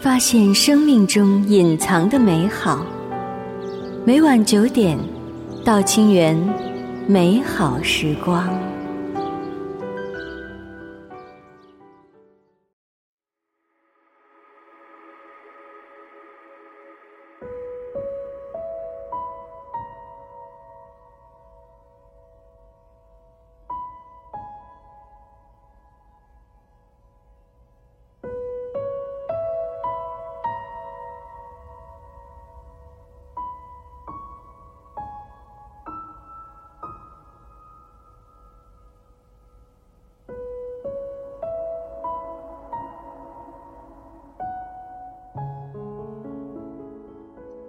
发现生命中隐藏的美好。每晚九点，到清源，美好时光。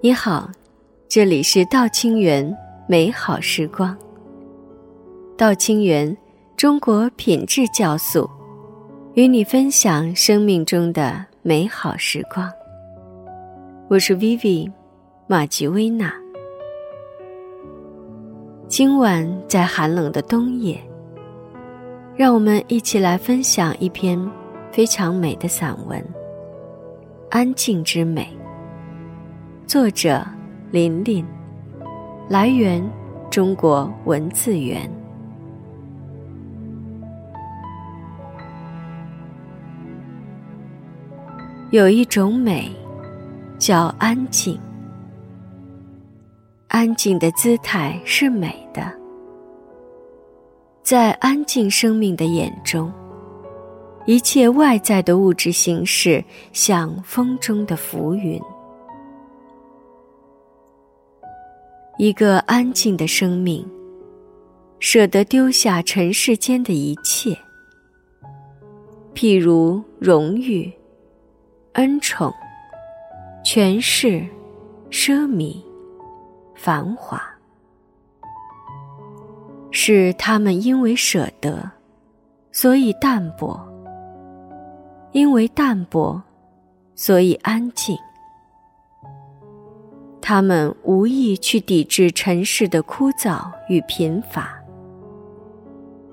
你好，这里是道清源美好时光。道清源，中国品质酵素，与你分享生命中的美好时光。我是 Vivi 马吉薇娜。今晚在寒冷的冬夜，让我们一起来分享一篇非常美的散文《安静之美》。作者林林，来源中国文字源。有一种美，叫安静。安静的姿态是美的，在安静生命的眼中，一切外在的物质形式像风中的浮云。一个安静的生命，舍得丢下尘世间的一切，譬如荣誉、恩宠、权势、奢靡、繁华，是他们因为舍得，所以淡泊；因为淡泊，所以安静。他们无意去抵制尘世的枯燥与贫乏，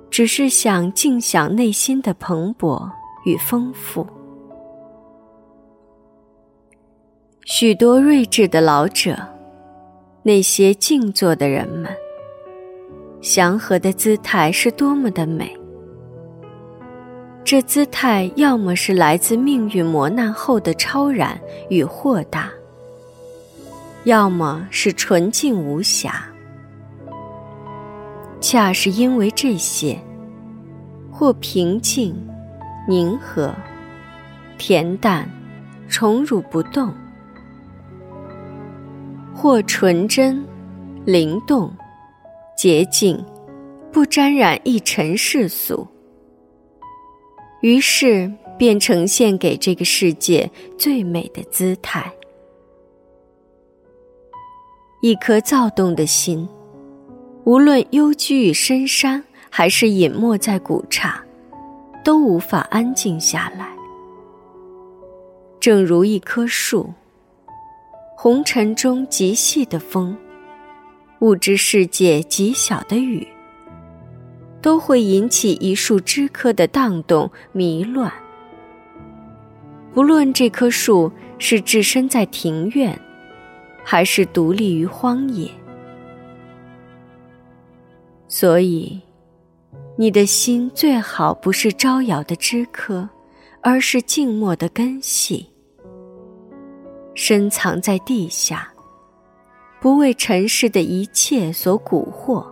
只是想尽享内心的蓬勃与丰富。许多睿智的老者，那些静坐的人们，祥和的姿态是多么的美！这姿态要么是来自命运磨难后的超然与豁达。要么是纯净无瑕，恰是因为这些，或平静、宁和、恬淡、宠辱不动；或纯真、灵动、洁净，不沾染一尘世俗，于是便呈现给这个世界最美的姿态。一颗躁动的心，无论幽居于深山，还是隐没在古刹，都无法安静下来。正如一棵树，红尘中极细的风，物质世界极小的雨，都会引起一树枝柯的荡动迷乱。不论这棵树是置身在庭院。还是独立于荒野，所以，你的心最好不是招摇的枝柯，而是静默的根系，深藏在地下，不为尘世的一切所蛊惑，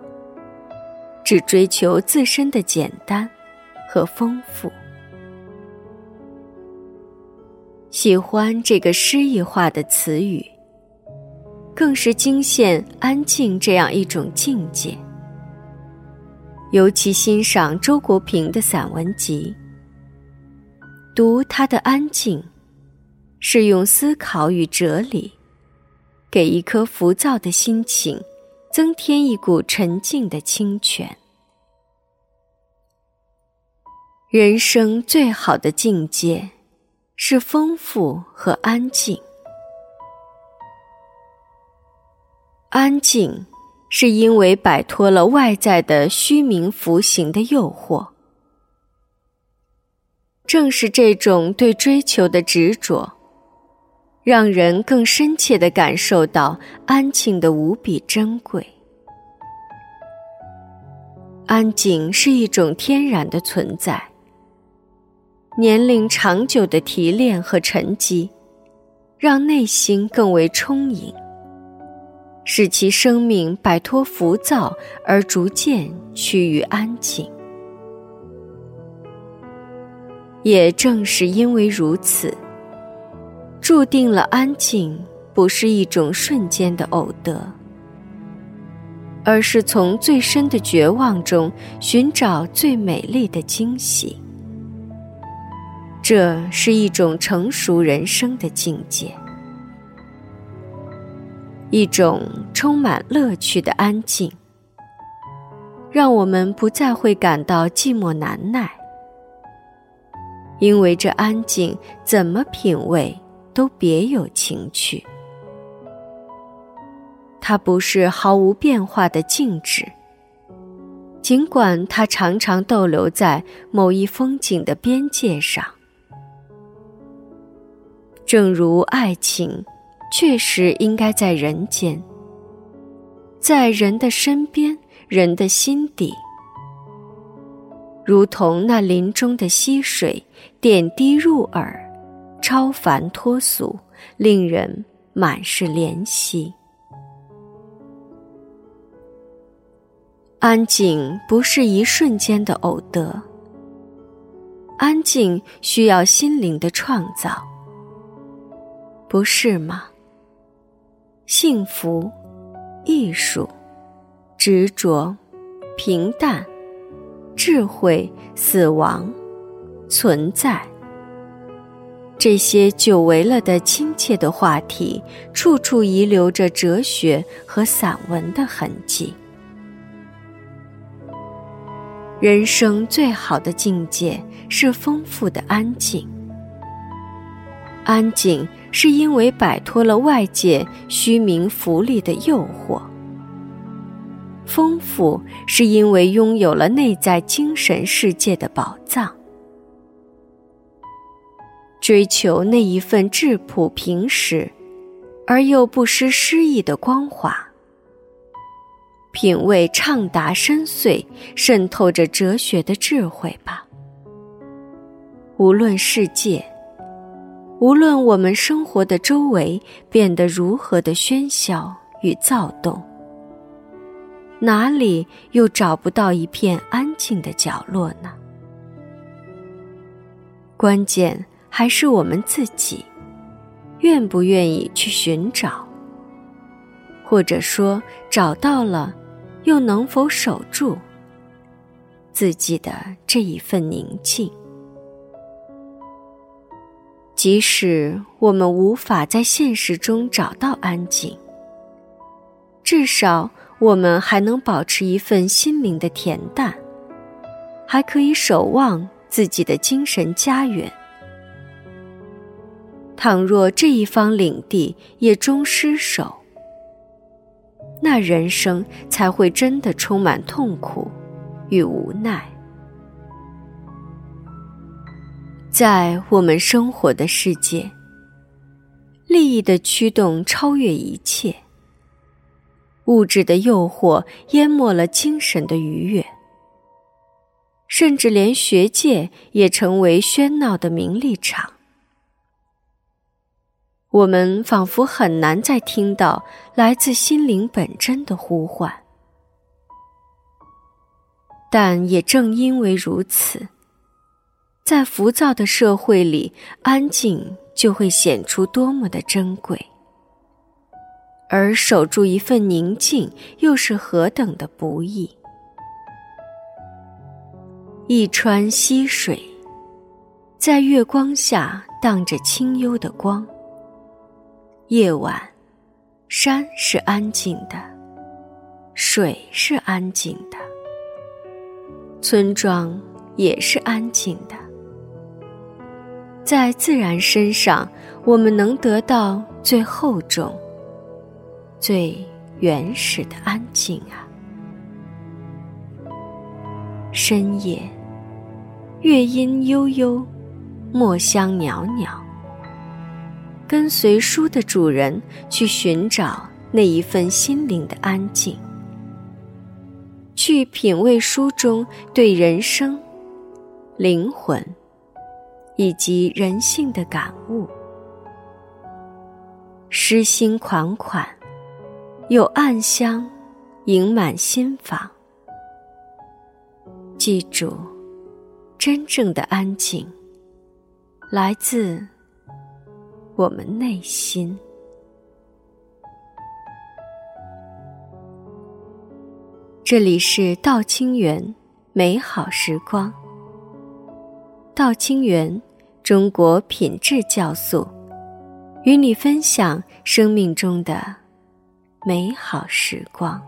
只追求自身的简单和丰富。喜欢这个诗意化的词语。更是惊现安静这样一种境界。尤其欣赏周国平的散文集，读他的安静，是用思考与哲理，给一颗浮躁的心情增添一股沉静的清泉。人生最好的境界，是丰富和安静。安静，是因为摆脱了外在的虚名浮形的诱惑。正是这种对追求的执着，让人更深切的感受到安静的无比珍贵。安静是一种天然的存在，年龄长久的提炼和沉积，让内心更为充盈，使其生命摆脱浮躁而逐渐趋于安静。也正是因为如此，注定了安静不是一种瞬间的偶得，而是从最深的绝望中寻找最美丽的惊喜。这是一种成熟人生的境界，一种充满乐趣的安静，让我们不再会感到寂寞难耐。因为这安静，怎么品味都别有情趣。它不是毫无变化的静止，尽管它常常逗留在某一风景的边界上。正如爱情，确实应该在人间，在人的身边，人的心底。如同那林中的溪水，点滴入耳，超凡脱俗，令人满是怜惜。安静不是一瞬间的偶得，安静需要心灵的创造，不是吗？幸福、艺术、执着、平淡。智慧、死亡、存在，这些久违了的亲切的话题，处处遗留着哲学和散文的痕迹。人生最好的境界是丰富的安静。安静是因为摆脱了外界虚名浮利的诱惑。丰富是因为拥有了内在精神世界的宝藏，追求那一份质朴平实，而又不失诗意的光华，品味畅达深邃、渗透着哲学的智慧吧。无论世界，无论我们生活的周围变得如何的喧嚣与躁动。哪里又找不到一片安静的角落呢？关键还是我们自己，愿不愿意去寻找，或者说找到了，又能否守住自己的这一份宁静？即使我们无法在现实中找到安静，至少。我们还能保持一份心灵的恬淡，还可以守望自己的精神家园。倘若这一方领地也终失守，那人生才会真的充满痛苦与无奈。在我们生活的世界，利益的驱动超越一切。物质的诱惑淹没了精神的愉悦，甚至连学界也成为喧闹的名利场。我们仿佛很难再听到来自心灵本真的呼唤。但也正因为如此，在浮躁的社会里，安静就会显出多么的珍贵。而守住一份宁静，又是何等的不易。一川溪水，在月光下荡着清幽的光。夜晚，山是安静的，水是安静的，村庄也是安静的。在自然身上，我们能得到最厚重。最原始的安静啊！深夜，月音悠悠，墨香袅袅。跟随书的主人去寻找那一份心灵的安静，去品味书中对人生、灵魂以及人性的感悟。诗心款款，有暗香盈满心房。记住，真正的安静来自。我们内心。这里是道清源美好时光。道清源，中国品质酵素，与你分享生命中的美好时光。